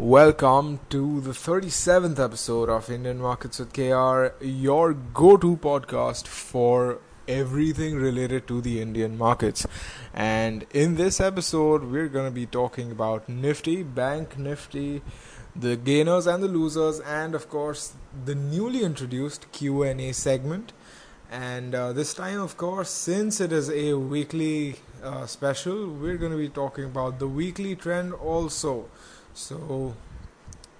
Welcome to the 37th episode of Indian Markets with KR, your go to podcast for everything related to the Indian markets. And in this episode, we're going to be talking about Nifty, Bank Nifty, the gainers and the losers, and of course, the newly introduced Q&A segment. And uh, this time, of course, since it is a weekly uh, special, we're going to be talking about the weekly trend also. So,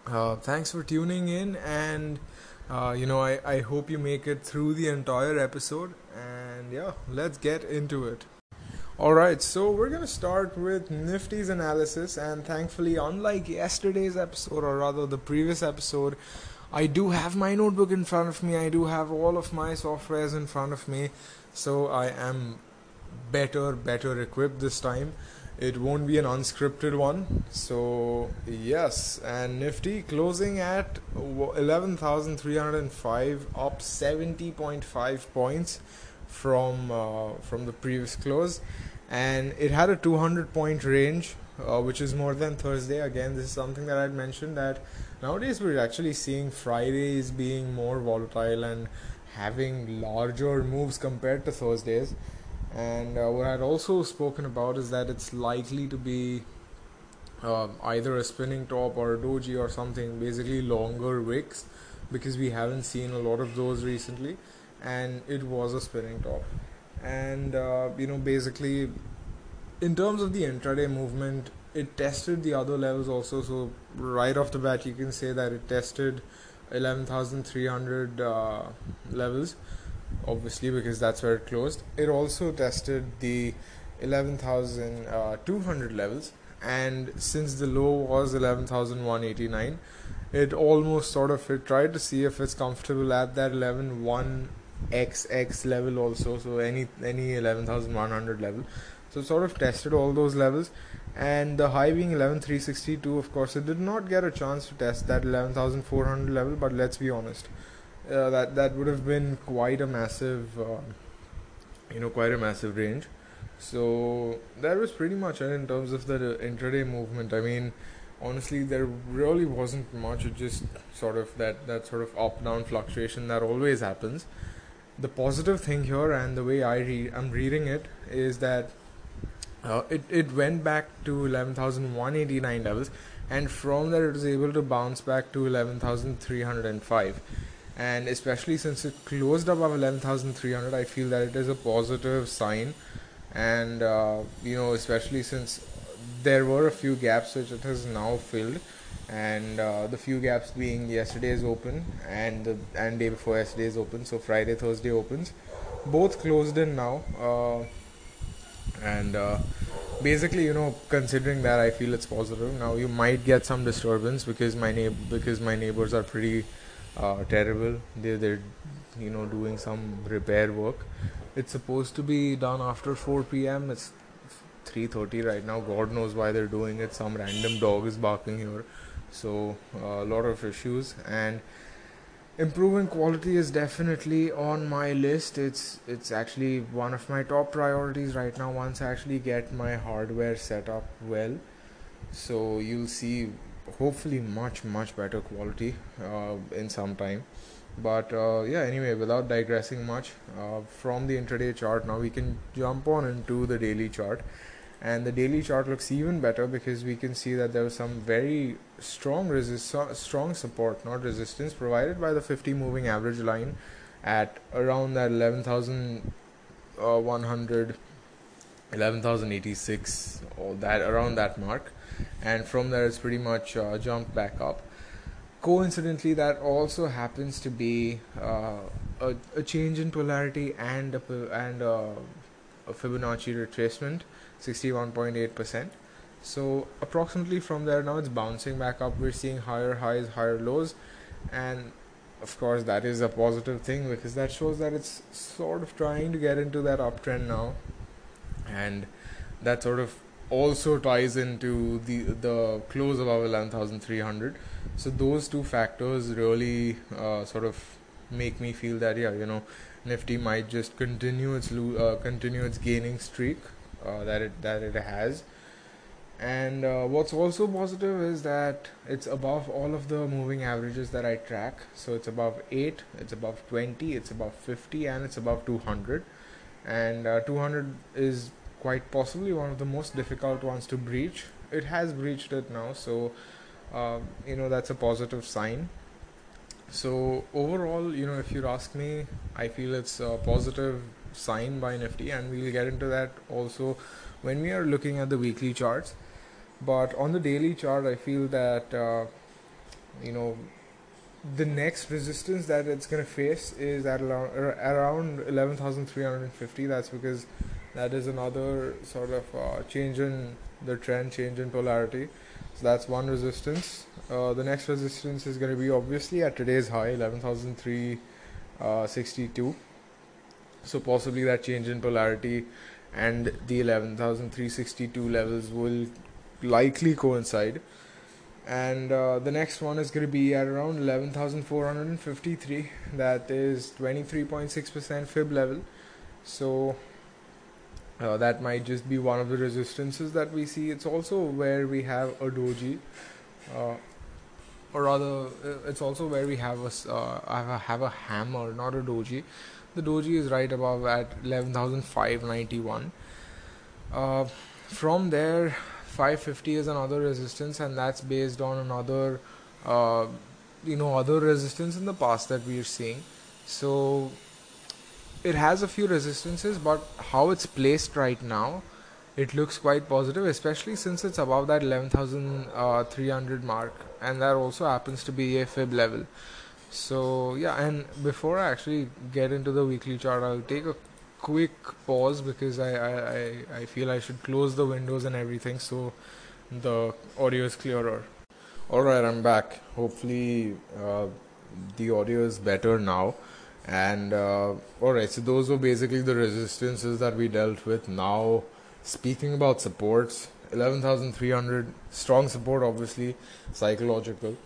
uh, thanks for tuning in, and uh, you know, I, I hope you make it through the entire episode. And yeah, let's get into it. Alright, so we're gonna start with Nifty's analysis, and thankfully, unlike yesterday's episode, or rather the previous episode, I do have my notebook in front of me, I do have all of my softwares in front of me, so I am better, better equipped this time. It won't be an unscripted one. So, yes, and Nifty closing at 11,305, up 70.5 points from uh, from the previous close, and it had a 200 point range, uh, which is more than Thursday. Again, this is something that I'd mentioned that nowadays we're actually seeing Fridays being more volatile and having larger moves compared to Thursdays. And uh, what I'd also spoken about is that it's likely to be uh, either a spinning top or a doji or something, basically longer wicks, because we haven't seen a lot of those recently. And it was a spinning top. And, uh, you know, basically, in terms of the intraday movement, it tested the other levels also. So, right off the bat, you can say that it tested 11,300 uh, levels obviously because that's where it closed. It also tested the 11,200 uh, levels, and since the low was 11,189, it almost sort of it tried to see if it's comfortable at that 11,1xx level also. So any any 11,100 level. So sort of tested all those levels, and the high being 11,362. Of course, it did not get a chance to test that 11,400 level. But let's be honest uh, that that would have been quite a massive, uh, you know, quite a massive range. So that was pretty much it in terms of the intraday movement. I mean, honestly, there really wasn't much. It just sort of that that sort of up down fluctuation that always happens. The positive thing here, and the way I read, I'm reading it, is that uh, it it went back to eleven thousand one eighty nine levels, and from there it was able to bounce back to eleven thousand three hundred and especially since it closed above 11300 i feel that it is a positive sign. And uh, you know especially since there were a few gaps which it has now filled. And uh, the few gaps being yesterday's open and the and day before yesterday's open so friday thursday opens both closed in now. Uh, and uh, basically you know considering that i feel it's positive. Now you might get some disturbance because my neighbor because my neighbors are pretty uh, terrible. They they're you know doing some repair work. It's supposed to be done after 4 p.m. It's 3:30 right now. God knows why they're doing it. Some random dog is barking here, so a lot of issues and improving quality is definitely on my list it's it's actually one of my top priorities right now once i actually get my hardware set up well so you'll see hopefully much much better quality uh, in some time. But uh, yeah anyway without digressing much uh, from the intraday chart now we can jump on into the daily chart. And the daily chart looks even better because we can see that there was some very strong resist strong support not resistance provided by the 50 moving average line at around that 11100 11086 or that around that mark and from there it's pretty much uh, jumped back up. Coincidentally, that also happens to be uh, a, a, change in polarity and a, and a, a Fibonacci retracement, 61.8%. So approximately from there now it's bouncing back up. We're seeing higher highs, higher lows, and of course that is a positive thing because that shows that it's sort of trying to get into that uptrend now, and that sort of also ties into the the close above 11300 so those two factors really uh, sort of make me feel that yeah you know nifty might just continue its lo- uh, continue its gaining streak uh, that it that it has and uh, what's also positive is that it's above all of the moving averages that I track. So it's above 8, it's above 20, it's above 50, and it's above 200. And uh, 200 is quite possibly one of the most difficult ones to breach. It has breached it now, so uh, you know that's a positive sign. So overall, you know, if you ask me, I feel it's a positive sign by Nifty, and we'll get into that also when we are looking at the weekly charts but on the daily chart i feel that uh, you know the next resistance that it's going to face is at around 11350 that's because that is another sort of uh, change in the trend change in polarity so that's one resistance uh, the next resistance is going to be obviously at today's high 11362 uh, so possibly that change in polarity and the 11362 levels will likely coincide. And uh, the next one is going to be at around 11,453. That is 23.6% fib level. So uh, that might just be one of the resistances that we see. It's also where we have a doji, uh, or rather, uh, it's also where we have a uh, have a, hammer, not a doji. The doji is right above at 11,591. Uh, from there, 550 is another resistance and that's based on another uh, you know other resistance in the past that we are seeing so it has a few resistances but how it's placed right now it looks quite positive especially since it's above that 11300 uh, mark and that also happens to be a fib level so yeah and before i actually get into the weekly chart i'll take a quick pause because I, I, I feel I should close the windows and everything so the audio is clearer. Alright, I'm back. Hopefully, uh, the audio is better now. And uh, alright, so those were basically the resistances that we dealt with. Now, speaking about supports, 11,300 strong support, obviously, psychological.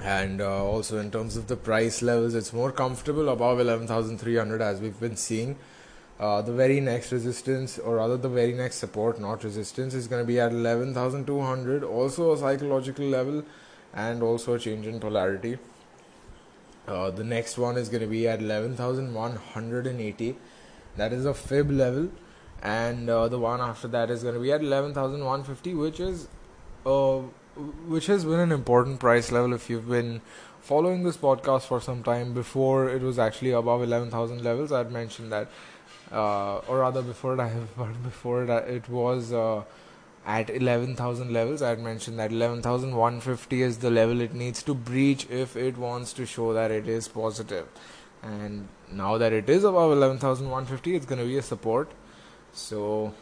And uh, also in terms of the price levels it's more comfortable above 11300 as we've been seeing. Uh, the very next resistance or rather the very next support not resistance is going to be at 11200 also a psychological level and also a change in polarity uh, the next one is going to be at 11180 that is a fib level. And uh, the one after that is going to be at 11150 which is uh, which has been an important price level if you've been following this podcast for some time. Before it was actually above 11000 levels. I'd mentioned that uh, or rather before that before that it was uh, at 11000 levels i had mentioned that 11150 is the level it needs to breach if it wants to show that it is positive. And now that it is above 11150 it's going to be a support. So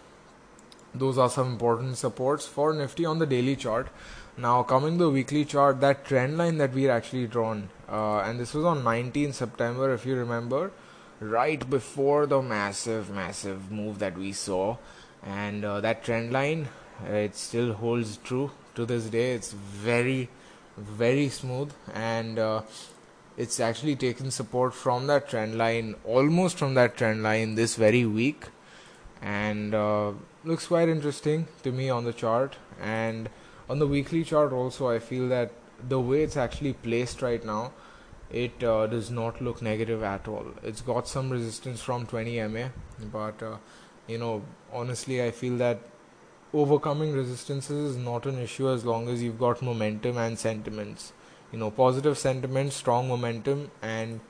those are some important supports for nifty on the daily chart. Now, coming to the weekly chart, that trend line that we actually drawn, uh, and this was on 19 September, if you remember, right before the massive, massive move that we saw, and uh, that trend line, it still holds true to this day. It's very, very smooth, and uh, it's actually taken support from that trend line, almost from that trend line this very week, and uh, looks quite interesting to me on the chart, and on the weekly chart also i feel that the way it's actually placed right now it uh, does not look negative at all. It's got some resistance from 20 ma but uh, you know honestly i feel that overcoming resistances is not an issue as long as you've got momentum and sentiments you know positive sentiments strong momentum and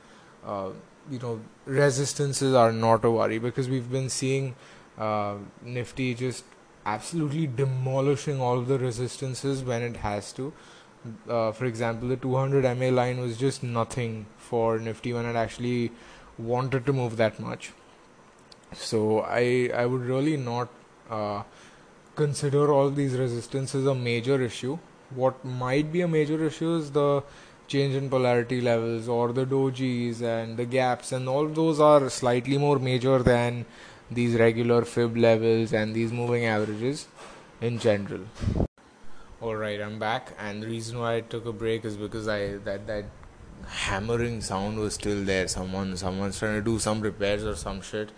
uh, you know resistances are not a worry because we've been seeing uh, nifty just absolutely demolishing all the resistances when it has to. Uh, for example, the 200 MA line was just nothing for Nifty when it actually wanted to move that much. So I I would really not uh, consider all these resistances a major issue. What might be a major issue is the change in polarity levels or the dojis and the gaps, and all those are slightly more major than these regular fib levels and these moving averages in general. Alright, I'm back and the reason why I took a break is because I that that hammering sound was still there. Someone someone's trying to do some repairs or some shit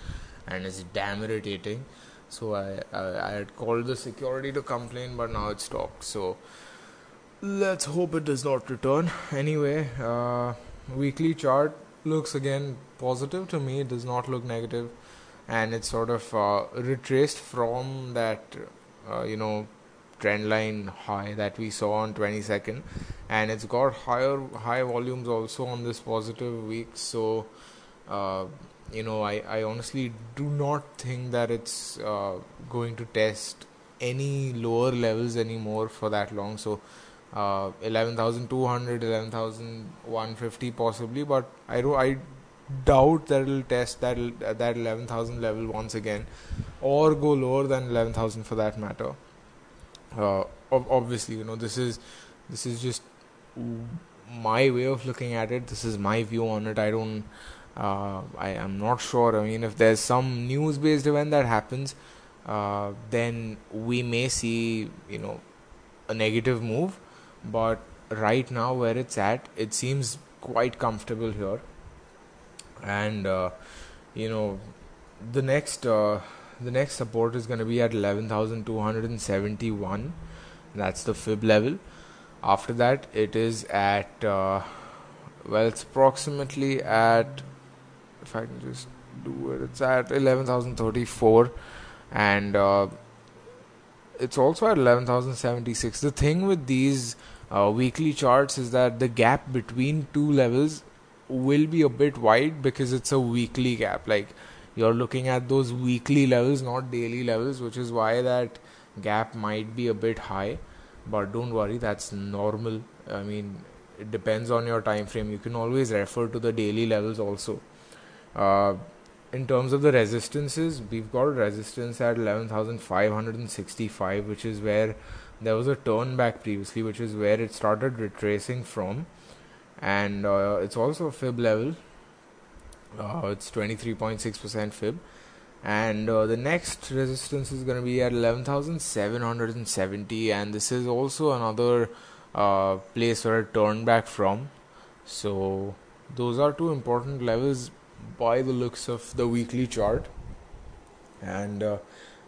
and it's damn irritating. So I, I, I had called the security to complain, but now it's stopped. So let's hope it does not return. Anyway, uh, weekly chart looks again positive to me. It does not look negative, and it's sort of uh, retraced from that, uh, you know, trend line high that we saw on 22nd, and it's got higher high volumes also on this positive week. So uh, you know, I, I honestly do not think that it's uh, going to test any lower levels anymore for that long. So, uh, 11,200, 11,150 possibly, but I, do, I doubt that it'll test that that 11,000 level once again, or go lower than 11,000 for that matter. Uh, obviously, you know this is this is just my way of looking at it. This is my view on it. I don't uh, I am not sure. I mean, if there's some news-based event that happens, uh, then we may see you know a negative move. But right now, where it's at, it seems quite comfortable here. And uh, you know, the next uh, the next support is going to be at eleven thousand two hundred and seventy-one. That's the fib level. After that, it is at uh, well, it's approximately at if I can just do it, it's at 11,034 and uh, it's also at 11,076. The thing with these uh, weekly charts is that the gap between two levels will be a bit wide because it's a weekly gap. Like you're looking at those weekly levels, not daily levels, which is why that gap might be a bit high. But don't worry, that's normal. I mean, it depends on your time frame. You can always refer to the daily levels also. Uh, in terms of the resistances, we've got a resistance at 11,565, which is where there was a turn back previously, which is where it started retracing from, and uh, it's also a fib level. Uh, it's 23.6% fib, and uh, the next resistance is going to be at 11,770, and this is also another uh, place where it turned back from. So those are two important levels by the looks of the weekly chart. And uh,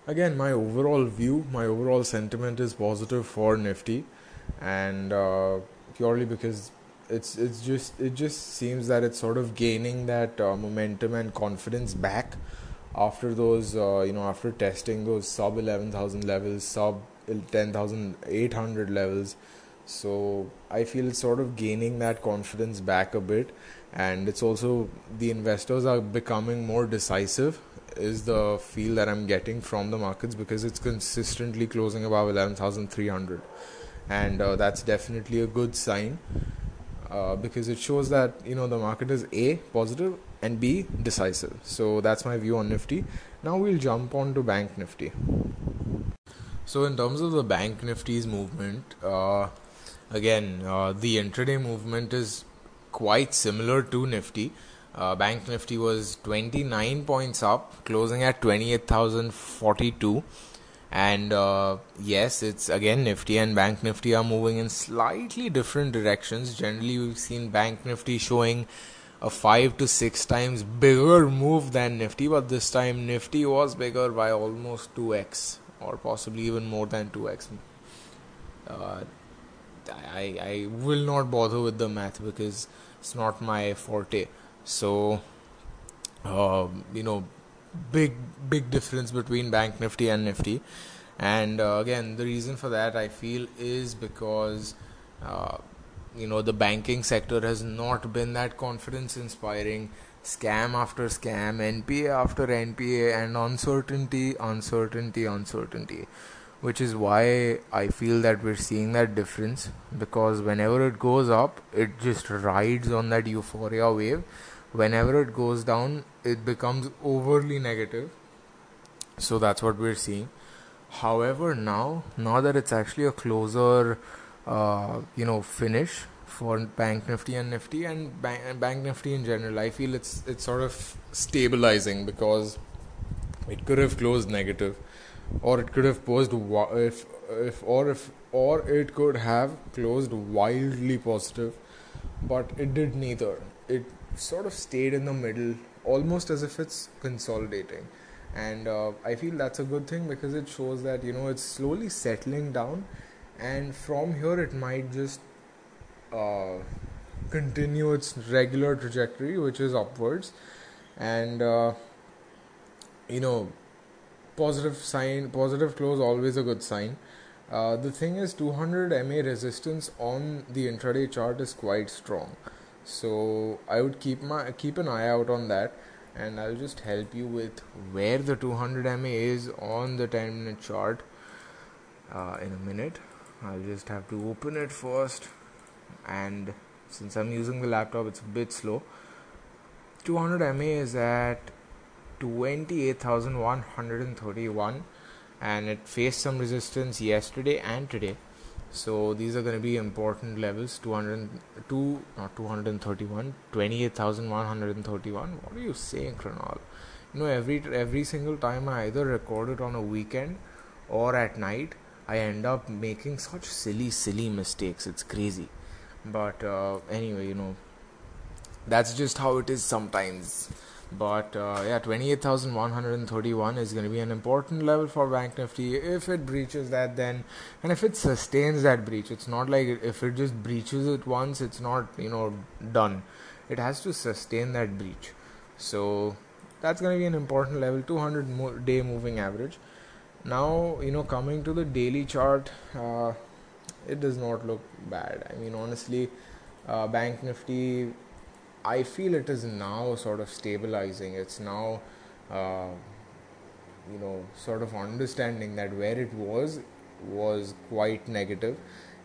again, my overall view, my overall sentiment is positive for Nifty, and uh, purely because it's it's just it just seems that it's sort of gaining that uh, momentum and confidence back after those uh, you know after testing those sub 11000 levels sub 10800 levels. So i feel it's sort of gaining that confidence back a bit and it's also the investors are becoming more decisive is the feel that I'm getting from the markets because it's consistently closing above 11,300 and uh, that's definitely a good sign uh, because it shows that you know the market is a positive and b decisive. So that's my view on nifty. Now we'll jump on to bank nifty. So in terms of the bank nifty's movement uh, again uh, the intraday movement is quite similar to Nifty. Uh, Bank Nifty was 29 points up, closing at 28,042. And uh, yes, it's again Nifty and Bank Nifty are moving in slightly different directions. Generally, we've seen Bank Nifty showing a 5 to 6 times bigger move than Nifty, but this time Nifty was bigger by almost 2x or possibly even more than 2x. Uh, I, I will not bother with the math because it's not my forte. So, uh, you know, big big difference between Bank Nifty and Nifty. And uh, again, the reason for that I feel is because uh, you know the banking sector has not been that confidence inspiring. Scam after scam, NPA after NPA, and uncertainty, uncertainty, uncertainty which is why I feel that we're seeing that difference because whenever it goes up, it just rides on that euphoria wave. Whenever it goes down, it becomes overly negative. So that's what we're seeing. However, now now that it's actually a closer, uh, you know, finish for Bank Nifty and Nifty and Bank, and Bank Nifty in general, I feel it's it's sort of stabilizing because it could have closed negative or it could have posed if if or if or it could have closed wildly positive but it did neither. It sort of stayed in the middle almost as if it's consolidating. And uh, I feel that's a good thing because it shows that you know it's slowly settling down, and from here it might just uh, continue its regular trajectory, which is upwards, and uh, you know, positive sign, positive close always a good sign. Uh, the thing is, 200 MA resistance on the intraday chart is quite strong, so I would keep my keep an eye out on that and I'll just help you with where the 200 MA is on the 10 minute chart uh, in a minute. I'll just have to open it first, and since I'm using the laptop, it's a bit slow. 200 MA is at 28,131 and it faced some resistance yesterday and today. So these are going to be important levels. 202 not 231 28131 what are you saying Kronal you know every every single time i either record it on a weekend or at night i end up making such silly silly mistakes. It's crazy. But uh, anyway you know that's just how it is sometimes but uh, yeah 28131 is going to be an important level for bank nifty. If it breaches that then and if it sustains that breach it's not like if it just breaches it once it's not you know done. It has to sustain that breach. So that's going to be an important level 200 day moving average. Now you know coming to the daily chart uh, it does not look bad. I mean honestly uh, bank nifty I feel it is now sort of stabilizing. It's now, uh, you know, sort of understanding that where it was was quite negative,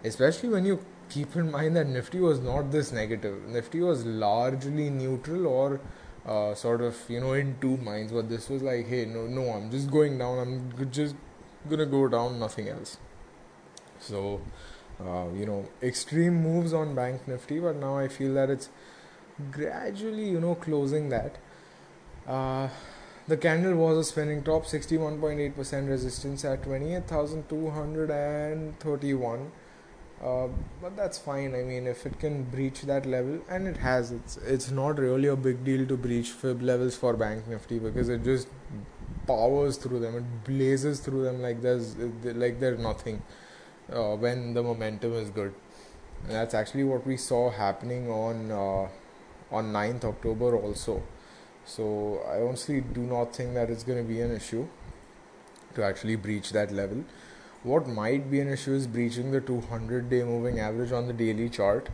especially when you keep in mind that Nifty was not this negative. Nifty was largely neutral or uh, sort of, you know, in two minds. But this was like, hey, no, no, I'm just going down. I'm just gonna go down, nothing else. So, uh, you know, extreme moves on Bank Nifty, but now I feel that it's gradually you know closing that. Uh, the candle was a spinning top 61.8% resistance at 28231 uh, but that's fine. I mean if it can breach that level and it has it's it's not really a big deal to breach fib levels for bank nifty because it just powers through them. It blazes through them like there's like there's nothing uh, when the momentum is good. And that's actually what we saw happening on uh, on 9th October also. So I honestly do not think that it's going to be an issue to actually breach that level. What might be an issue is breaching the 200 day moving average on the daily chart,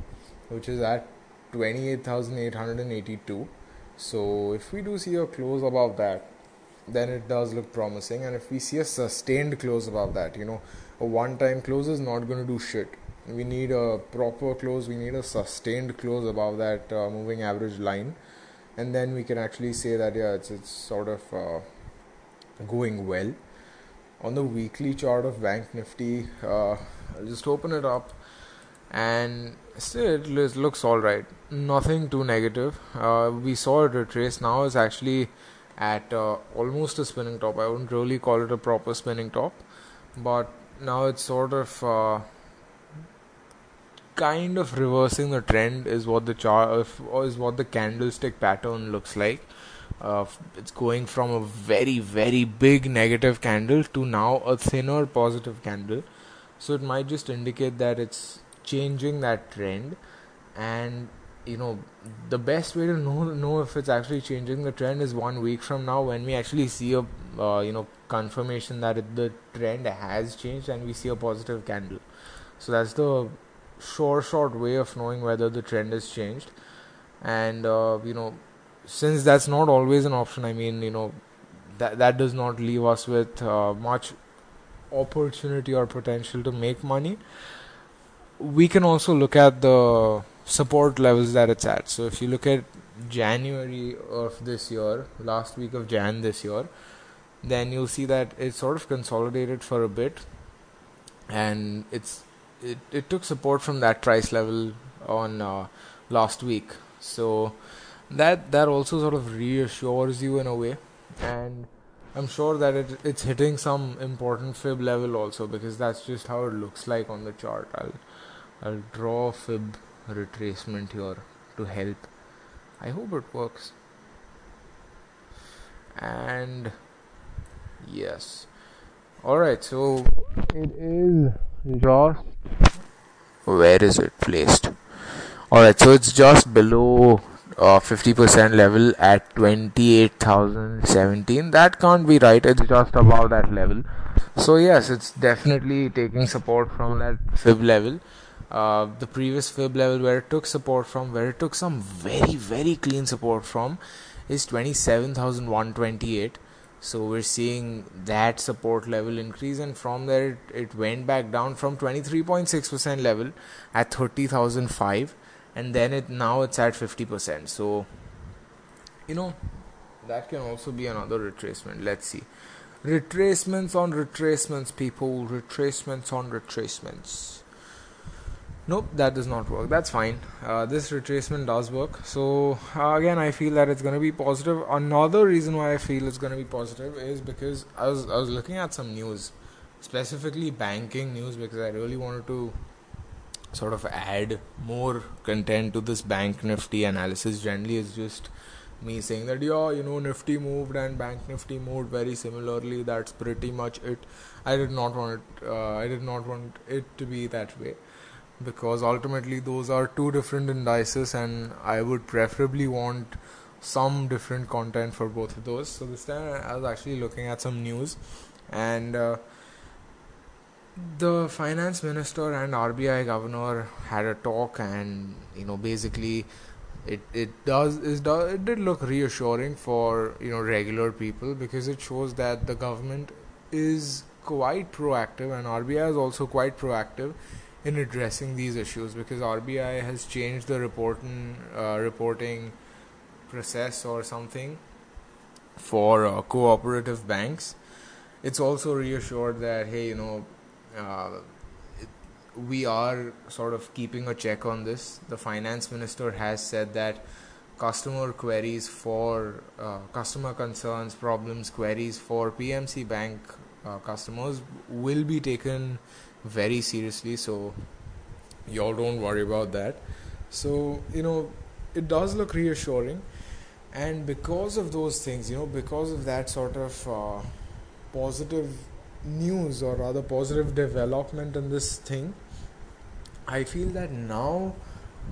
which is at 28,882. So if we do see a close above that, then it does look promising. And if we see a sustained close above that, you know, a one time close is not going to do shit we need a proper close we need a sustained close above that uh, moving average line. And then we can actually say that yeah it's it's sort of uh, going well. On the weekly chart of bank nifty uh, i'll just open it up. And still it looks all right. Nothing too negative. Uh, we saw it retrace now is actually at uh, almost a spinning top. I wouldn't really call it a proper spinning top. But now it's sort of uh, kind of reversing the trend is what the chart is what the candlestick pattern looks like. Uh, it's going from a very very big negative candle to now a thinner positive candle. So it might just indicate that it's changing that trend, and you know the best way to know know if it's actually changing the trend is one week from now when we actually see a uh, you know confirmation that it, the trend has changed and we see a positive candle. So that's the sure short way of knowing whether the trend has changed. And uh, you know since that's not always an option i mean you know that that does not leave us with uh, much opportunity or potential to make money. We can also look at the support levels that it's at. So if you look at january of this year last week of jan this year then you'll see that it's sort of consolidated for a bit. And it's it, it took support from that price level on uh, last week. So that that also sort of reassures you in a way. And i'm sure that it, it's hitting some important fib level also because that's just how it looks like on the chart. I'll i'll draw fib retracement here to help. I hope it works. And yes. Alright so it is where is it placed? Alright so it's just below uh, 50% level at 28,017 that can't be right it's just above that level. So yes it's definitely taking support from that fib level. Uh, the previous fib level where it took support from where it took some very very clean support from is 27128 so we're seeing that support level increase and from there it, it went back down from 23.6% level at 30005 and then it now it's at 50% so you know that can also be another retracement. Let's see. Retracements on retracements people. Retracements on retracements nope that does not work. That's fine. Uh, this retracement does work. So uh, again i feel that it's going to be positive. Another reason why i feel it's going to be positive is because i was i was looking at some news specifically banking news because i really wanted to sort of add more content to this bank nifty analysis. Generally it's just me saying that yeah you know nifty moved and bank nifty moved very similarly. That's pretty much it. I did not want it uh, i did not want it to be that way because ultimately those are two different indices and i would preferably want some different content for both of those. So this time i was actually looking at some news and uh, the finance minister and RBI governor had a talk, and you know, basically, it it does is it did look reassuring for you know regular people because it shows that the government is quite proactive, and RBI is also quite proactive in addressing these issues because RBI has changed the reporting uh, reporting process or something for uh, cooperative banks. It's also reassured that hey, you know uh, it, we are sort of keeping a check on this. The finance minister has said that customer queries for uh, customer concerns, problems, queries for PMC bank uh, customers will be taken very seriously. So, y'all don't worry about that. So, you know, it does look reassuring. And because of those things, you know, because of that sort of uh, positive news or rather positive development in this thing i feel that now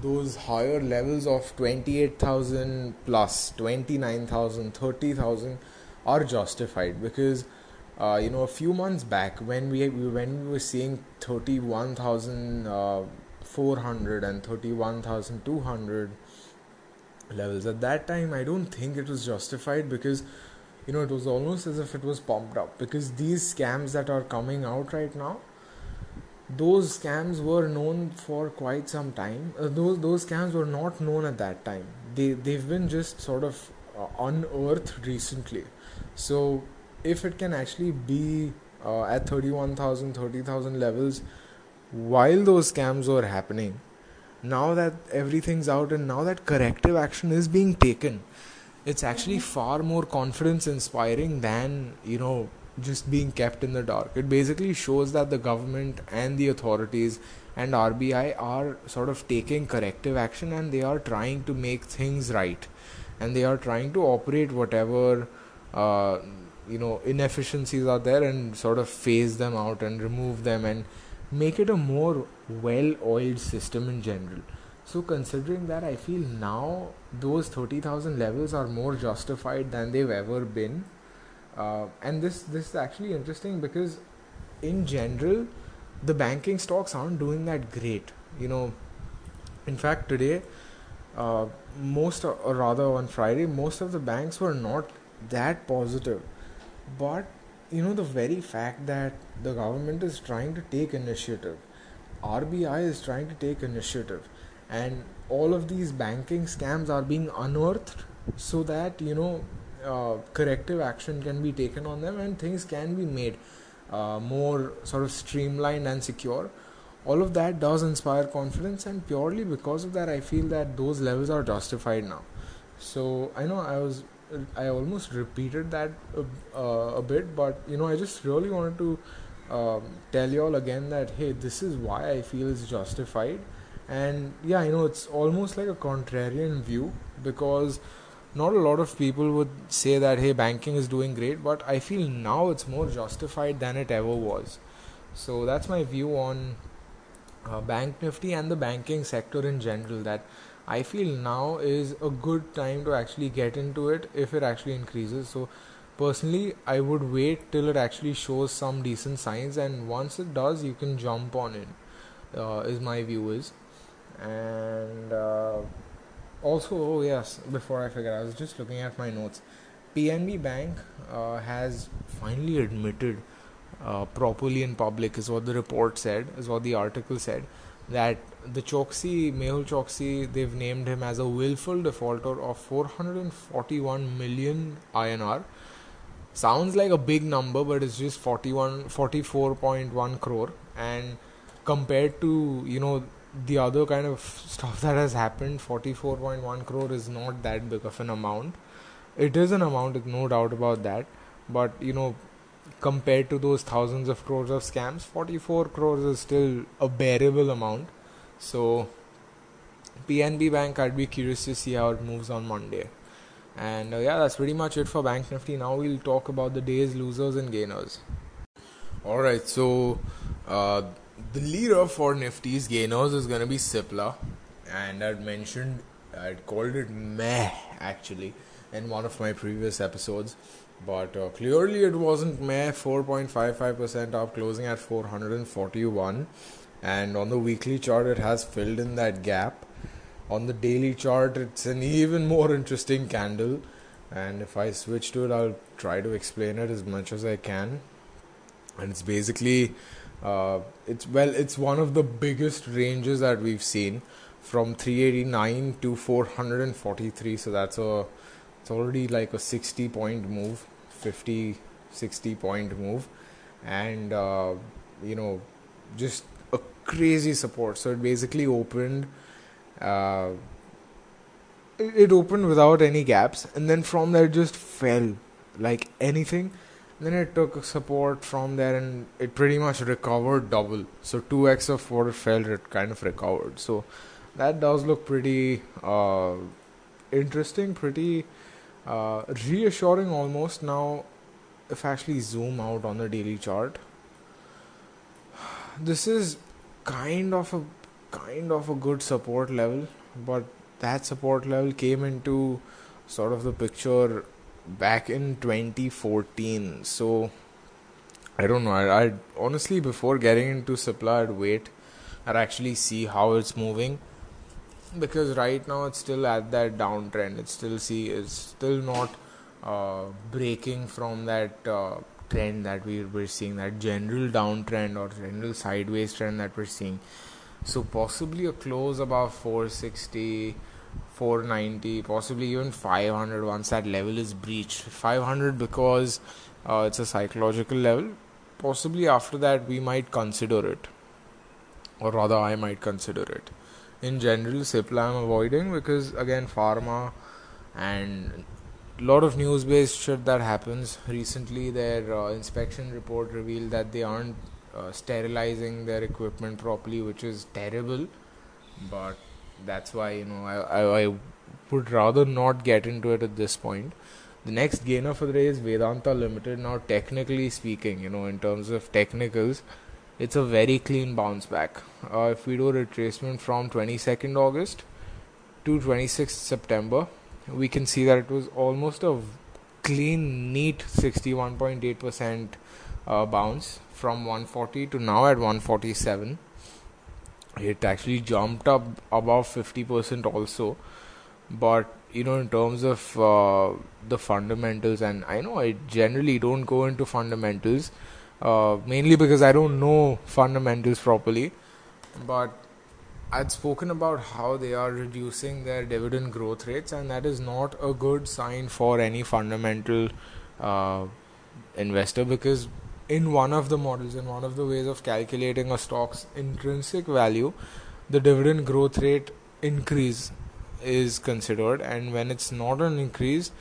those higher levels of 28000 plus 29000 30000 are justified because uh, you know a few months back when we when we were seeing 31400 uh, and 31200 levels at that time i don't think it was justified because you know it was almost as if it was pumped up because these scams that are coming out right now those scams were known for quite some time. Uh, those those scams were not known at that time. They they've been just sort of uh, unearthed recently. So if it can actually be uh, at 31000 30000 levels while those scams were happening now that everything's out and now that corrective action is being taken it's actually far more confidence inspiring than you know just being kept in the dark. It basically shows that the government and the authorities and RBI are sort of taking corrective action and they are trying to make things right. And they are trying to operate whatever uh, you know inefficiencies are there and sort of phase them out and remove them and make it a more well oiled system in general. So considering that, I feel now those thirty thousand levels are more justified than they've ever been, uh, and this this is actually interesting because, in general, the banking stocks aren't doing that great. You know, in fact, today, uh, most or rather on Friday, most of the banks were not that positive, but you know the very fact that the government is trying to take initiative, RBI is trying to take initiative and all of these banking scams are being unearthed so that you know uh, corrective action can be taken on them and things can be made uh, more sort of streamlined and secure. All of that does inspire confidence and purely because of that i feel that those levels are justified now. So i know i was i almost repeated that a, uh, a bit but you know i just really wanted to um, tell you all again that hey this is why i feel it's justified. And yeah you know it's almost like a contrarian view because not a lot of people would say that hey banking is doing great but i feel now it's more justified than it ever was. So that's my view on uh, bank nifty and the banking sector in general that i feel now is a good time to actually get into it if it actually increases. So personally i would wait till it actually shows some decent signs and once it does you can jump on it uh, is my view is. And uh, also oh yes before i forget i was just looking at my notes. Pnb bank uh, has finally admitted uh, properly in public is what the report said is what the article said that the Choksi, Mehul Choksi, they've named him as a willful defaulter of 441 million INR. Sounds like a big number, but it's just 41, 44.1 crore. And compared to, you know, the other kind of stuff that has happened, 44.1 crore is not that big of an amount. It is an amount, no doubt about that. But you know, compared to those thousands of crores of scams, 44 crores is still a bearable amount. So, PNB Bank, I'd be curious to see how it moves on Monday. And uh, yeah, that's pretty much it for Bank Nifty. Now we'll talk about the day's losers and gainers. Alright, so uh, the leader for Nifty's gainers is going to be Cipla, and I'd mentioned I'd called it meh actually in one of my previous episodes, but uh, clearly it wasn't meh. 4.55% up, closing at 441, and on the weekly chart it has filled in that gap. On the daily chart, it's an even more interesting candle, and if I switch to it, I'll try to explain it as much as I can. And it's basically uh, it's well, it's one of the biggest ranges that we've seen from 389 to 443. So that's a it's already like a 60 point move, 50 60 point move, and uh, you know just crazy support. So it basically opened. Uh, it opened without any gaps, and then from there it just fell like anything then it took support from there and it pretty much recovered double. So 2x of what it felt, it kind of recovered. So that does look pretty uh, interesting, pretty uh, reassuring almost. Now, if I actually zoom out on the daily chart, this is kind of a kind of a good support level, but that support level came into sort of the picture back in 2014. So I don't know. I, I'd honestly before getting into Cipla, I'd wait and actually see how it's moving because right now it's still at that downtrend. It's still see it's still not uh, breaking from that uh, trend that we we're seeing, that general downtrend or general sideways trend that we're seeing. So possibly a close above 460 490 possibly even 500 once that level is breached. 500 because uh, it's a psychological level. Possibly after that we might consider it. Or rather i might consider it. In general cipla i'm avoiding because again pharma and a lot of news based shit that happens recently their uh, inspection report revealed that they aren't uh, sterilizing their equipment properly which is terrible but that's why you know I, I, I would rather not get into it at this point. The next gainer for the day is Vedanta Limited. Now, technically speaking, you know, in terms of technicals, it's a very clean bounce back. Uh, if we do a retracement from 22nd August to 26th September, we can see that it was almost a clean, neat 61.8% uh, bounce from 140 to now at 147 it actually jumped up above 50% also. But you know in terms of uh, the fundamentals and i know i generally don't go into fundamentals uh, mainly because i don't know fundamentals properly but i'd spoken about how they are reducing their dividend growth rates and that is not a good sign for any fundamental uh, investor because in one of the models, in one of the ways of calculating a stock's intrinsic value, the dividend growth rate increase is considered, and when it's not an increase,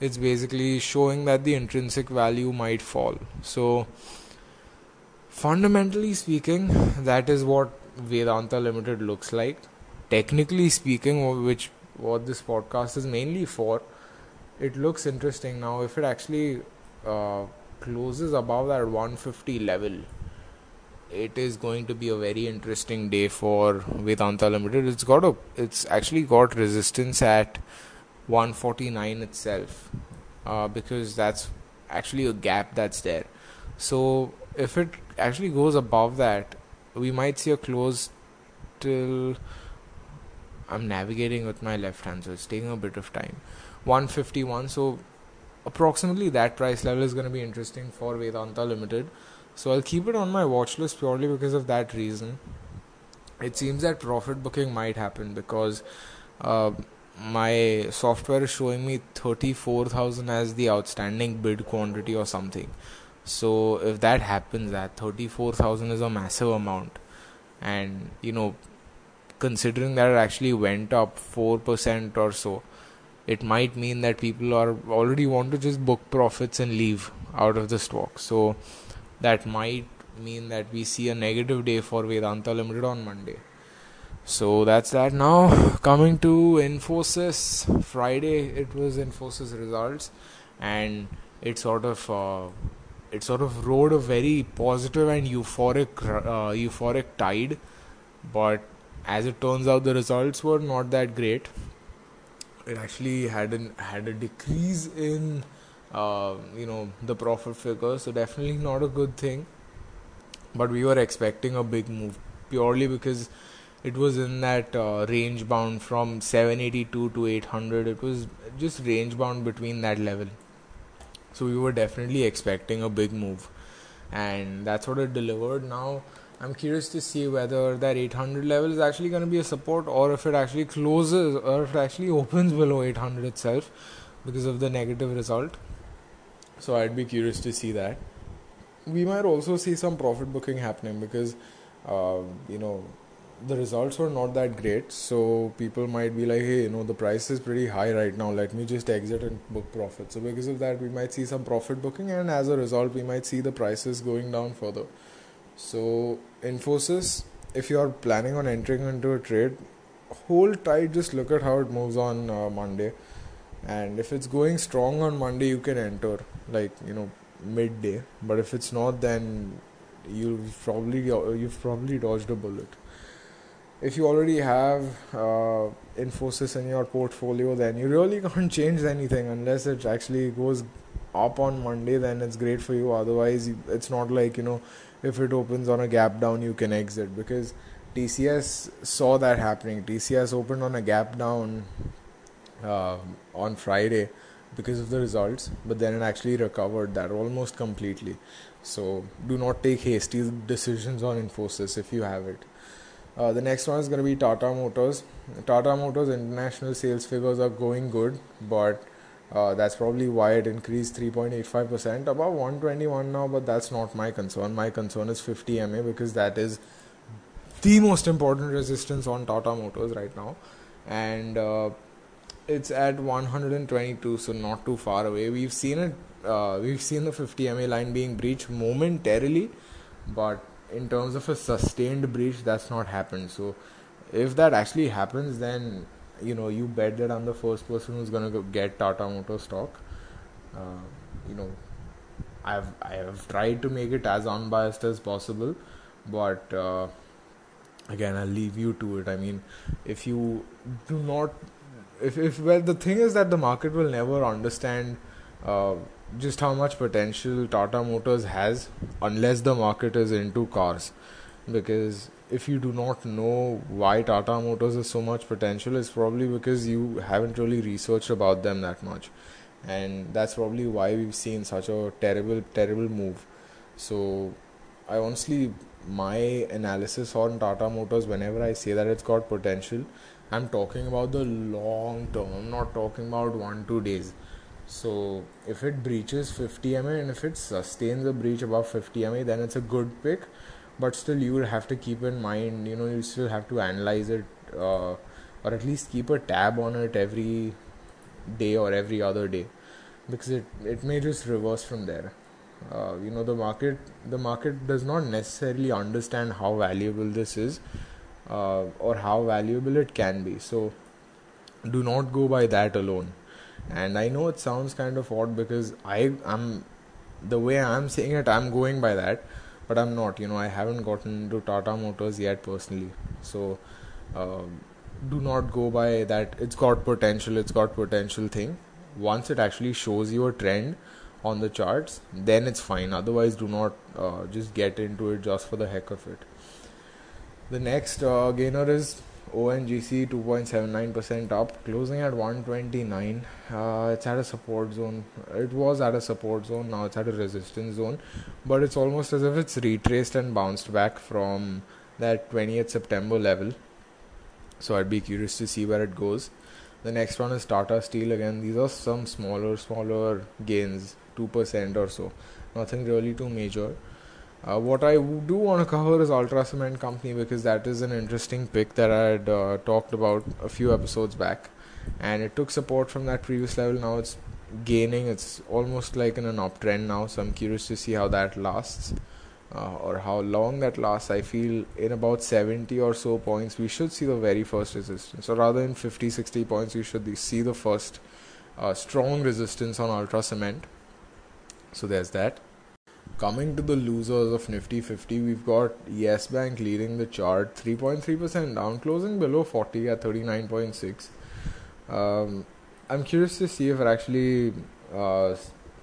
it's basically showing that the intrinsic value might fall. So, fundamentally speaking, that is what Vedanta Limited looks like. Technically speaking, which what this podcast is mainly for, it looks interesting now if it actually uh, closes above that 150 level it is going to be a very interesting day for Vedanta Limited. It's got a, it's actually got resistance at 149 itself, uh, because that's actually a gap that's there. So if it actually goes above that, we might see a close till I'm navigating with my left hand, so it's taking a bit of time. 151, so approximately that price level is going to be interesting for Vedanta Limited. So I'll keep it on my watch list purely because of that reason. It seems that profit booking might happen because uh, my software is showing me 34,000 as the outstanding bid quantity or something. So if that happens, that 34,000 is a massive amount, and you know, considering that it actually went up 4% or so, it might mean that people are already want to just book profits and leave out of the stock. So that might mean that we see a negative day for Vedanta Limited on Monday. So that's that. Now coming to Infosys, Friday it was Infosys results, and it sort of uh, it sort of rode a very positive and euphoric uh, euphoric tide, but as it turns out, the results were not that great. It actually had an had a decrease in uh, you know the profit figure so definitely not a good thing. But we were expecting a big move purely because it was in that uh, range bound from 782 to 800 it was just range bound between that level so we were definitely expecting a big move. And that's what it delivered. Now i'm curious to see whether that 800 level is actually going to be a support or if it actually closes or if it actually opens below 800 itself because of the negative result. So I'd be curious to see that. We might also see some profit booking happening because, uh, you know, the results were not that great. So people might be like, hey, you know, the price is pretty high right now. Let me just exit and book profit. So because of that, we might see some profit booking, and as a result, we might see the prices going down further. So Infosys, if you are planning on entering into a trade, hold tight. Just look at how it moves on uh, Monday and if it's going strong on monday you can enter like you know midday but if it's not then you've probably you've probably dodged a bullet if you already have uh, infosys in your portfolio then you really can't change anything unless it actually goes up on monday then it's great for you otherwise it's not like you know if it opens on a gap down you can exit because tcs saw that happening tcs opened on a gap down uh, on Friday because of the results, but then it actually recovered that almost completely. So do not take hasty decisions on Infosys if you have it. Uh, the next one is going to be Tata Motors. Tata Motors international sales figures are going good, but uh, that's probably why it increased 3.85%, above 121 now, but that's not my concern. My concern is 50 MA because that is the most important resistance on Tata Motors right now. And uh, it's at 122 so not too far away we've seen it uh, we've seen the 50 ma line being breached momentarily but in terms of a sustained breach that's not happened. So if that actually happens then you know you bet that i'm the first person who's to get tata motor stock. Uh, you know i've i have tried to make it as unbiased as possible but uh, again i'll leave you to it. I mean if you do not if if well the thing is that the market will never understand uh, just how much potential Tata Motors has unless the market is into cars because if you do not know why Tata Motors has so much potential it's probably because you haven't really researched about them that much and that's probably why we've seen such a terrible terrible move so I honestly my analysis on Tata Motors whenever I say that it's got potential I'm talking about the long term. I'm not talking about one two days. So if it breaches 50 MA and if it sustains a breach above 50 MA, then it's a good pick. But still, you will have to keep in mind. You know, you still have to analyze it, uh, or at least keep a tab on it every day or every other day, because it it may just reverse from there. Uh, you know, the market the market does not necessarily understand how valuable this is uh, or how valuable it can be. So do not go by that alone. And I know it sounds kind of odd because I am the way I'm saying it, I'm going by that, but I'm not. You know, I haven't gotten to Tata Motors yet personally, so uh, do not go by that. It's got potential. It's got potential thing. Once it actually shows you a trend on the charts, then it's fine. Otherwise, do not uh, just get into it just for the heck of it. The next uh, gainer is ONGC 2.79% up, closing at 129. Uh, it's at a support zone. It was at a support zone, now it's at a resistance zone. But it's almost as if it's retraced and bounced back from that 20th September level. So I'd be curious to see where it goes. The next one is Tata Steel again. These are some smaller, smaller gains, 2% or so. Nothing really too major. Uh, what I do want to cover is Ultra Cement Company because that is an interesting pick that I had uh, talked about a few episodes back, and it took support from that previous level. Now it's gaining. It's almost like in an uptrend now. So I'm curious to see how that lasts. Uh, or how long that lasts. I feel in about 70 or so points, we should see the very first resistance. So rather than 50, 60 points, we should see the first uh, strong resistance on Ultra Cement. So there's that. Coming to the losers of Nifty 50, we've got Yes Bank leading the chart, 3.3% down, closing below 40 at 39.6. Um, I'm curious to see if it actually uh,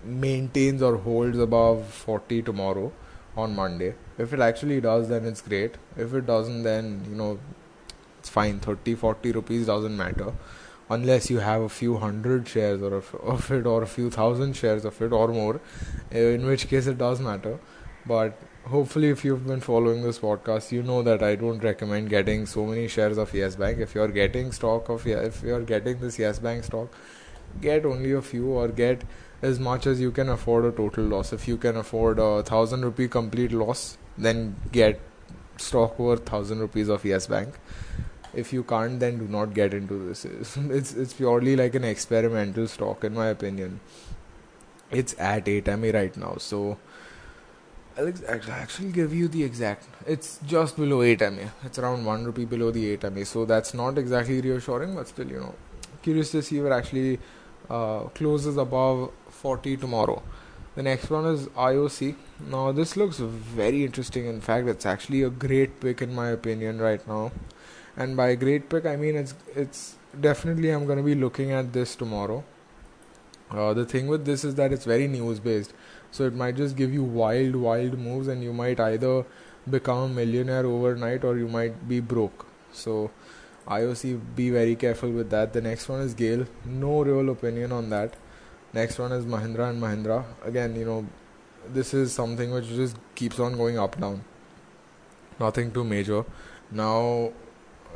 maintains or holds above 40 tomorrow on Monday. If it actually does, then it's great. If it doesn't, then you know it's fine. 30, 40 rupees doesn't matter unless you have a few hundred shares or of, of it or a few thousand shares of it or more eh, in which case it does matter. But hopefully if you've been following this podcast you know that i don't recommend getting so many shares of yes bank. If you're getting stock of if you're getting this yes bank stock get only a few or get as much as you can afford a total loss. If you can afford a thousand rupee complete loss then get stock worth thousand rupees of yes bank if you can't then do not get into this. It's it's purely like an experimental stock in my opinion. It's at 8 MA right now so I'll actually give you the exact it's just below 8 MA it's around 1 rupee below the 8 MA so that's not exactly reassuring but still you know curious to see it actually uh, closes above 40 tomorrow. The next one is IOC. Now, this looks very interesting. In fact, it's actually a great pick in my opinion right now and by great pick I mean it's it's definitely I'm gonna be looking at this tomorrow. Uh, the thing with this is that it's very news based, so it might just give you wild, wild moves, and you might either become a millionaire overnight or you might be broke. So, IOC, be very careful with that. The next one is GAIL. No real opinion on that. Next one is Mahindra and Mahindra. Again, you know, this is something which just keeps on going up down. Nothing too major. Now,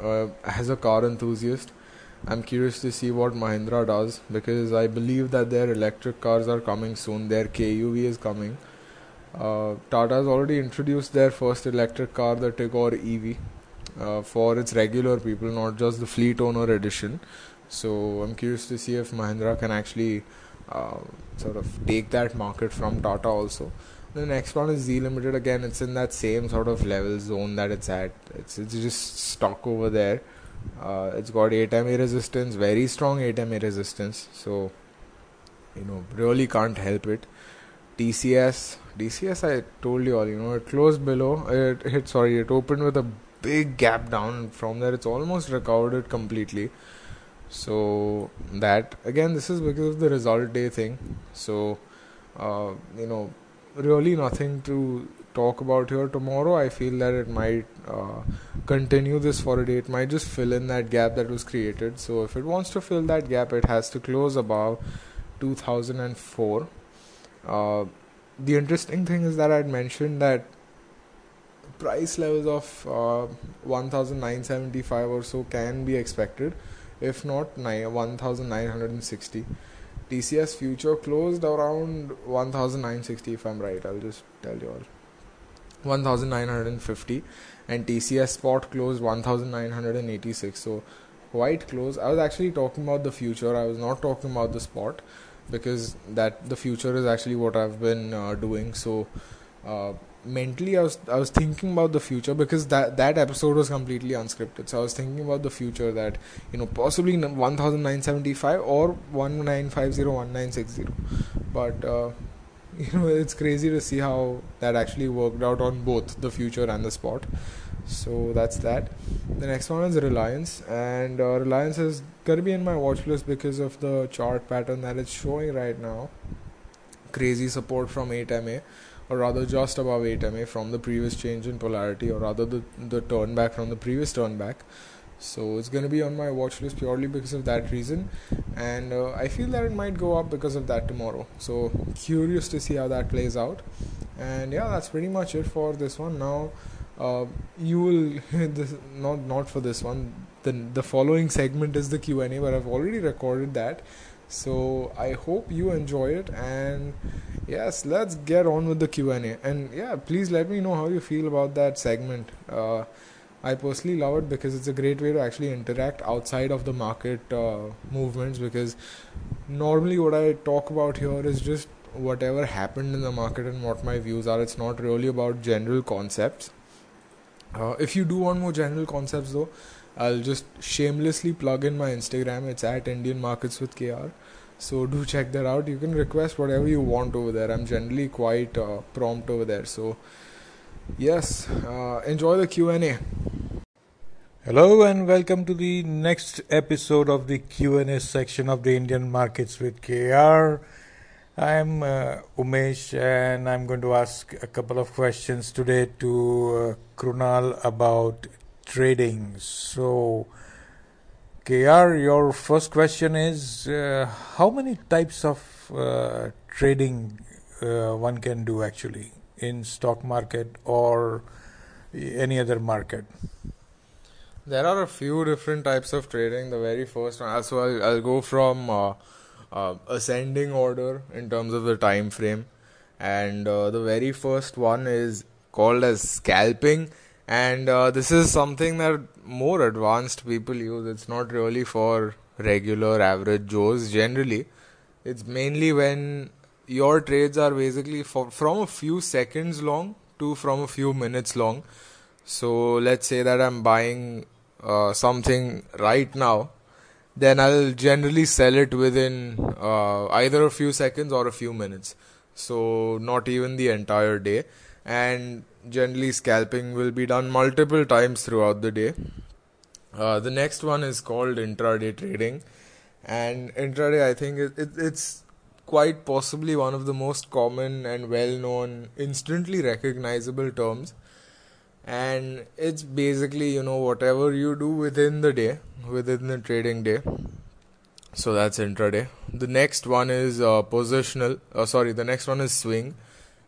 uh, as a car enthusiast, I'm curious to see what Mahindra does because I believe that their electric cars are coming soon. Their KUV is coming. Uh, Tata has already introduced their first electric car, the Tigor EV, uh, for its regular people, not just the fleet owner edition. So I'm curious to see if Mahindra can actually uh, sort of take that market from Tata also. The next one is Zee Limited. Again, it's in that same sort of level zone that it's at. It's it's just stuck over there. Uh, it's got 8 MA resistance, very strong 8 MA resistance. So, you know, really can't help it. TCS, TCS, I told you all, you know, it closed below. It hit, sorry, it opened with a big gap down. From there, it's almost recovered it completely. So, that, again, this is because of the result day thing. So, uh, you know, really nothing to talk about here. Tomorrow i feel that it might uh, continue this for a day. It might just fill in that gap that was created. So if it wants to fill that gap it has to close above 2004 uh, the interesting thing is that i'd mentioned that price levels of uh, 1975 or so can be expected if not 1960 TCS future closed around 1960 if I'm right. I'll just tell you all. 1950 and TCS spot closed 1986. So quite close. I was actually talking about the future. I was not talking about the spot because that the future is actually what I've been uh, doing. So uh, mentally I was I was thinking about the future because that that episode was completely unscripted. So I was thinking about the future that you know possibly 1975 or 19501960. But uh, you know it's crazy to see how that actually worked out on both the future and the spot. So that's that. The next one is Reliance, and uh, Reliance is gonna be in my watch list because of the chart pattern that it's showing right now. Crazy support from 8MA or rather just above 8MA from the previous change in polarity, or rather the, the turn back from the previous turn back. So it's going to be on my watch list purely because of that reason, and uh, I feel that it might go up because of that tomorrow. So curious to see how that plays out, and yeah, that's pretty much it for this one. Now, uh, you will this, not not for this one. The the following segment is the Q and A, but I've already recorded that so i hope you enjoy it and yes let's get on with the q&a and yeah please let me know how you feel about that segment uh, i personally love it because it's a great way to actually interact outside of the market uh, movements because normally what i talk about here is just whatever happened in the market and what my views are it's not really about general concepts uh, if you do want more general concepts though I'll just shamelessly plug in my Instagram. It's at Indian Markets with KR. So do check that out. You can request whatever you want over there. I'm generally quite uh, prompt over there. So yes, uh, enjoy the Q&A. Hello and welcome to the next episode of the Q&A section of the Indian Markets with KR. I'm uh, Umesh and I'm going to ask a couple of questions today to uh, Krunal about trading. So, KR, your first question is uh, how many types of uh, trading uh, one can do actually in stock market or any other market? There are a few different types of trading. The very first one, so I'll, I'll go from uh, uh, ascending order in terms of the time frame, and uh, the very first one is called as scalping and this is something that more advanced people use. It's not really for regular average joes generally. It's mainly when your trades are basically for, from a few seconds long to from a few minutes long. So let's say that i'm buying uh, something right now then i'll generally sell it within uh, either a few seconds or a few minutes. So not even the entire day. And generally scalping will be done multiple times throughout the day. Uh, the next one is called intraday trading, and intraday I think it, it, it's quite possibly one of the most common and well-known, instantly recognizable terms. And it's basically you know whatever you do within the day, within the trading day. So that's intraday. The next one is uh, positional. Uh, sorry, the next one is swing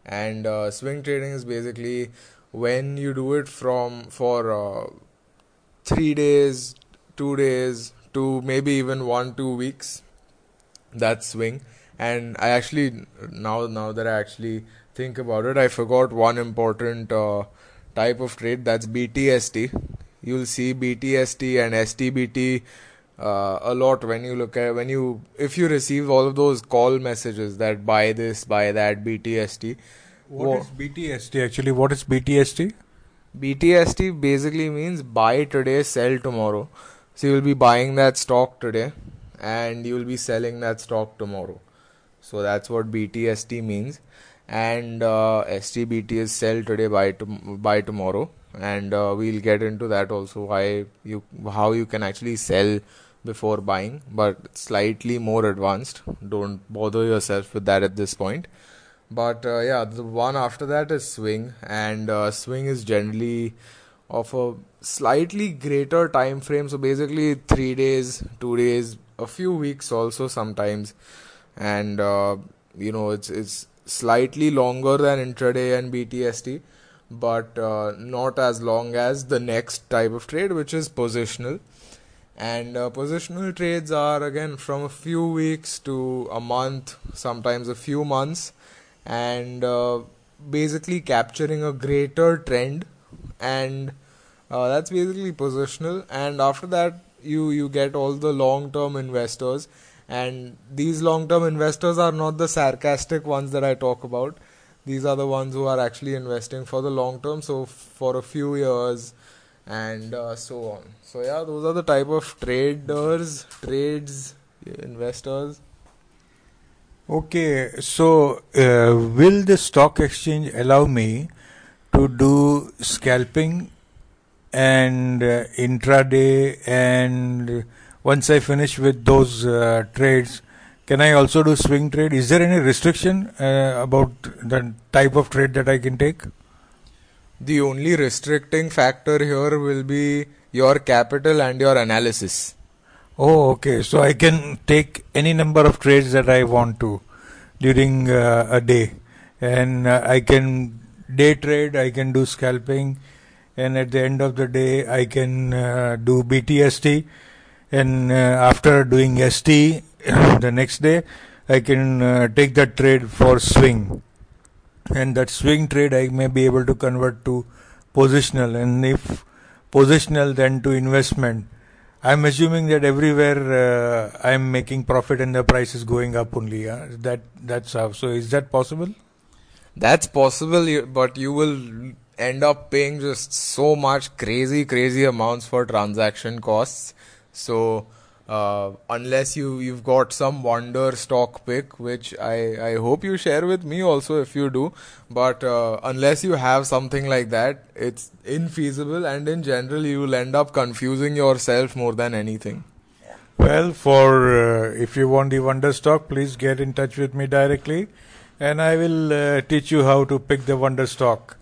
and uh, swing trading is basically when you do it from for uh, three days two days to maybe even one two weeks that's swing. And i actually now now that i actually think about it i forgot one important uh, type of trade that's btst you'll see btst and stbt uh, a lot when you look at when you if you receive all of those call messages that buy this buy that btst what is btst actually? What is btst btst basically means buy today sell tomorrow. So you will be buying that stock today and you will be selling that stock tomorrow. So that's what btst means. And uh, stbt is sell today buy to buy tomorrow. And uh, we'll get into that also why you how you can actually sell before buying, but slightly more advanced. Don't bother yourself with that at this point. But uh, yeah, the one after that is swing, and uh, swing is generally of a slightly greater time frame. So basically, three days, two days, a few weeks also sometimes, and uh, you know it's it's slightly longer than intraday and BTST, but uh, not as long as the next type of trade, which is positional and uh, positional trades are again from a few weeks to a month sometimes a few months. And uh, basically capturing a greater trend. And uh, that's basically positional. And after that you you get all the long term investors. And these long term investors are not the sarcastic ones that I talk about. These are the ones who are actually investing for the long term. So for a few years and uh, so on so yeah those are the type of traders trades investors Okay, so uh, will the stock exchange allow me to do scalping and uh, intraday and once I finish with those uh, trades, can I also do swing trade? Is there any restriction uh, about the type of trade that I can take? The only restricting factor here will be your capital and your analysis. Oh, okay. So I can take any number of trades that I want to during uh, a day, and uh, I can day trade. I can do scalping, and at the end of the day, I can uh, do BTST, and uh, after doing ST, the next day, I can uh, take that trade for swing, and that swing trade I may be able to convert to positional, and if positional, then to investment I'm assuming that everywhere uh, I'm making profit and the price is going up only. That that's how. So is that possible? That's possible, but you will end up paying just so much crazy, crazy amounts for transaction costs. So uh, unless you you've got some wonder stock pick which i i hope you share with me also if you do. But uh, unless you have something like that it's infeasible and in general you will end up confusing yourself more than anything. Well for uh, if you want the wonder stock please get in touch with me directly and i will uh, teach you how to pick the wonder stock.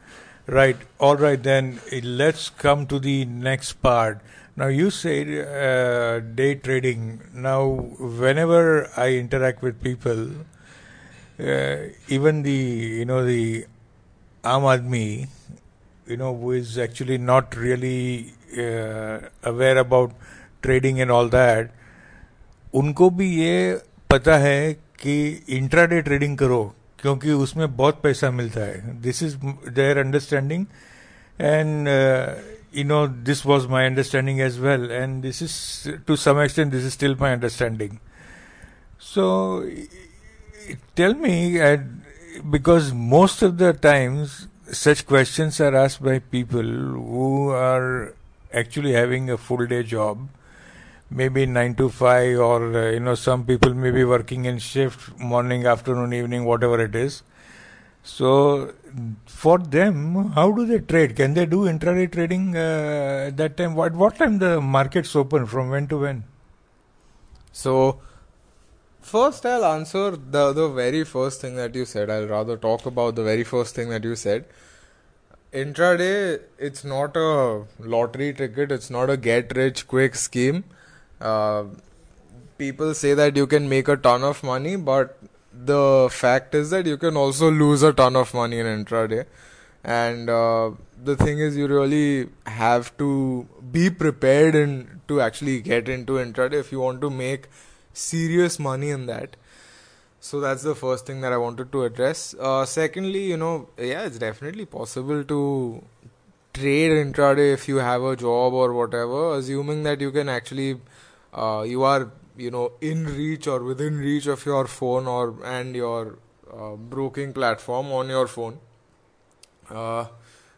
Right. All right then. Let's come to the next part now you said uh, day trading. Now, whenever I interact with people, uh, even the you know the Aam Aadmi, you know, who is actually not really uh, aware about trading and all that, उनको भी ये पता है कि intraday trading करो क्योंकि उसमें बहुत पैसा मिलता है this is their understanding and you know, this was my understanding as well, and this is to some extent this is still my understanding. So, tell me, uh, because most of the times such questions are asked by people who are actually having a full day job, maybe nine to five, or uh, you know, some people may be working in shift, morning, afternoon, evening, whatever it is. So for them, how do they trade? Can they do intraday trading uh, at that time? What what time the markets open? From when to when? So first, I'll answer the the very first thing that you said. I'll rather talk about the very first thing that you said. Intraday, it's not a lottery ticket. It's not a get rich quick scheme. Uh, people say that you can make a ton of money, but the fact is that you can also lose a ton of money in intraday. And uh, the thing is you really have to be prepared and to actually get into intraday if you want to make serious money in that. So that's the first thing that i wanted to address. Uh, secondly you know yeah it's definitely possible to trade intraday if you have a job or whatever assuming that you can actually uh, you are you know in reach or within reach of your phone or and your uh, broking platform on your phone. Uh,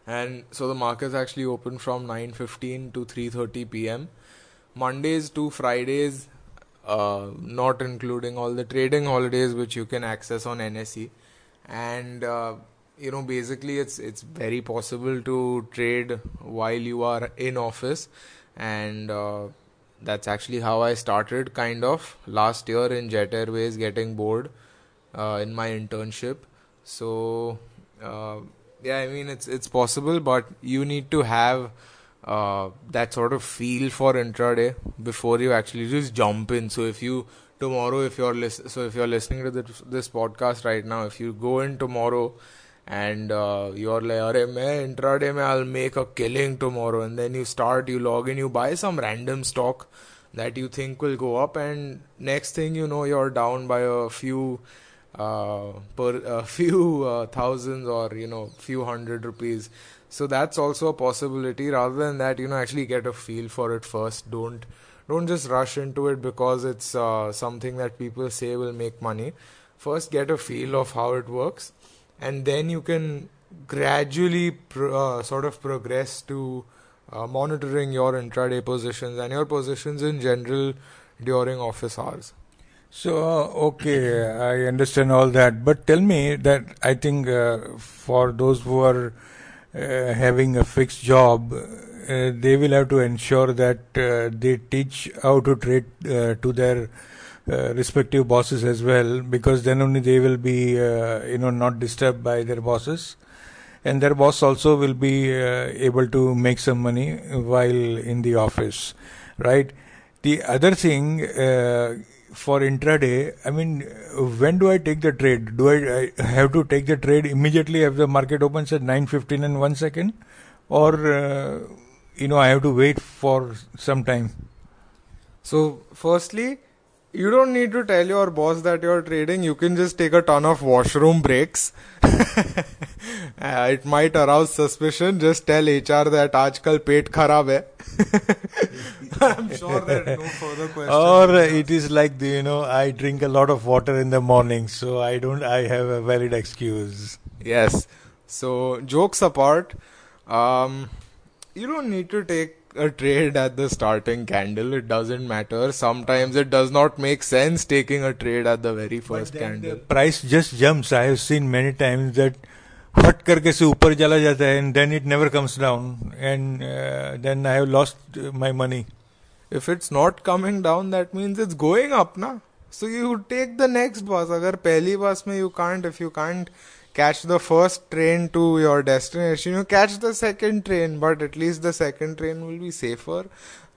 and so the markets actually open from 9:15 to 3:30 p.m. Mondays to Fridays uh, not including all the trading holidays which you can access on NSE and uh, you know basically it's it's very possible to trade while you are in office. And uh, that's actually how I started kind of last year in Jet Airways getting bored uh, in my internship. So uh, yeah, I mean it's it's possible, but you need to have uh, that sort of feel for intraday before you actually just jump in. So if you tomorrow, if you're lis- so if you're listening to this, this podcast right now, if you go in tomorrow and uh, you're like, Arey, मैं intraday I'll make a killing tomorrow, and then you start, you log in, you buy some random stock that you think will go up, and next thing you know, you're down by a few, uh, per a few uh, thousands or you know, few hundred rupees. So that's also a possibility. Rather than that, you know, actually get a feel for it first. Don't don't just rush into it because it's uh, something that people say will make money. First, get a feel of how it works and then you can gradually pro- uh, sort of progress to uh, monitoring your intraday positions and your positions in general during office hours. So, okay, I understand all that. But tell me that I think uh, for those who are uh, having a fixed job, uh, they will have to ensure that uh, they teach how to trade uh, to their respective bosses as well, because then only they will be, you know, not disturbed by their bosses. And their boss also will be uh, able to make some money while in the office right? The other thing uh, for intraday i mean when do i take the trade? Do I, I, have to take the trade immediately if the market opens at 9:15 and 1 second? Or uh, you know i have to wait for some time? So firstly you don't need to tell your boss that you're trading. You can just take a ton of washroom breaks. uh, it might arouse suspicion. Just tell HR that आजकल पेट खराब है. I'm sure that no further questions. Or it is like the, you know I drink a lot of water in the morning, so I don't. I have a valid excuse. Yes. So jokes apart, um, you don't need to take a trade at the starting candle. It doesn't matter. Sometimes it does not make sense taking a trade at the very first candle. The price just jumps. I have seen many times that फट करके से ऊपर चला जाता है and then it never comes down and then I have lost my money if it's not coming down that means it's going up na so you take the next bus agar pehli bus mein you can't if you can't catch the first train to your destination you catch the second train but at least the second train will be safer.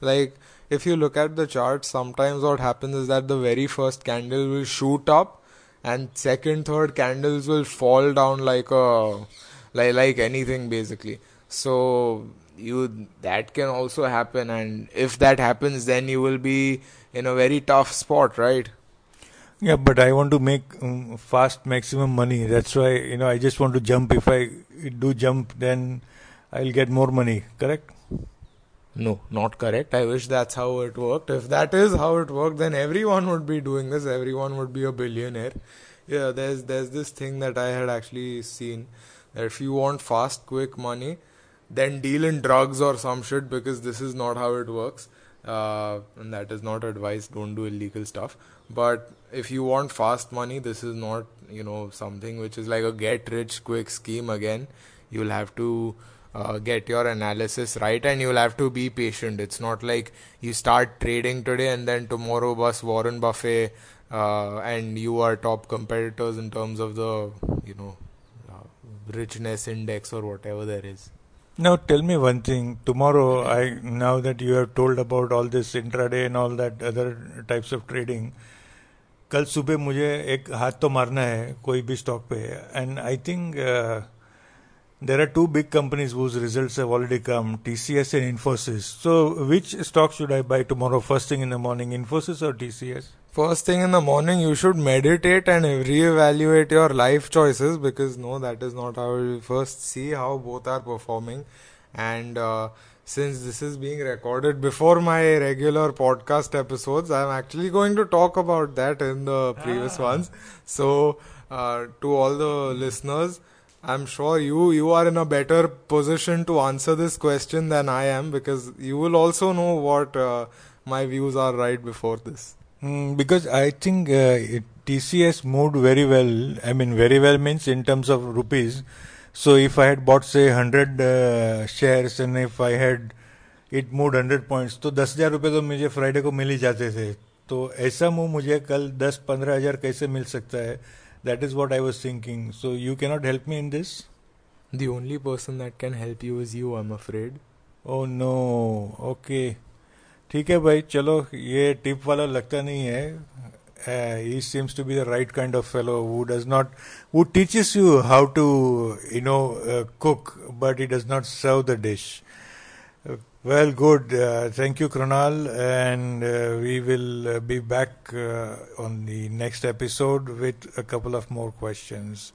Like if you look at the chart sometimes what happens is that the very first candle will shoot up and second third candles will fall down like a like like anything basically. So you that can also happen and if that happens then you will be in a very tough spot right yeah, but I want to make um, fast maximum money. That's why you know I just want to jump. If I do jump, then I'll get more money. Correct? No, not correct. I wish that's how it worked. If that is how it worked, then everyone would be doing this. Everyone would be a billionaire. Yeah, there's there's this thing that I had actually seen that if you want fast, quick money, then deal in drugs or some shit because this is not how it works. Uh, and that is not advice. Don't do illegal stuff. But if you want fast money, this is not you know something which is like a get rich quick scheme. Again, you'll have to uh, get your analysis right and you'll have to be patient. It's not like you start trading today and then tomorrow, bus Warren Buffett uh, and you are top competitors in terms of the you know uh, richness index or whatever there is. Now tell me one thing. Tomorrow, I now that you have told about all this intraday and all that other types of trading, कल सुबह मुझे एक हाथ तो मारना है, कोई भी स्टॉक पे। And I think there are two big companies whose result already come T C S and Infosys so which stock should I buy tomorrow first thing in the morning Infosys और T C S first thing in the morning you should meditate and reevaluate your life choices because no that is not our first see how both are performing and since this is being recorded before my regular podcast episodes, I'm actually going to talk about that in the previous ah. ones. So, uh, to all the listeners, I'm sure you you are in a better position to answer this question than I am because you will also know what uh, my views are right before this. Mm, because I think uh, TCS moved very well. I mean, very well means in terms of rupees so if I had bought say 100 uh, shares and if I had it moved 100 points तो दस हज़ार रुपये तो मुझे Friday को मिल ही जाते थे तो ऐसा मूव मुझे कल दस पंद्रह हज़ार कैसे मिल सकता है that is what I was thinking so you cannot help me in this The only person that can help you is you, I'm afraid. Oh no, okay. ठीक है भाई चलो ये टिप वाला लगता नहीं है uh, he seems to be the right kind of fellow who does not who teaches you how to you know uh, cook but he does not serve the dish. Uh, well good. Uh, thank you Krunal. And we will be back on the next episode with a couple of more questions.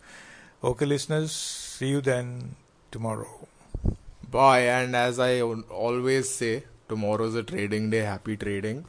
Okay listeners see you then tomorrow. Bye. And as i always say tomorrow is a trading day. Happy trading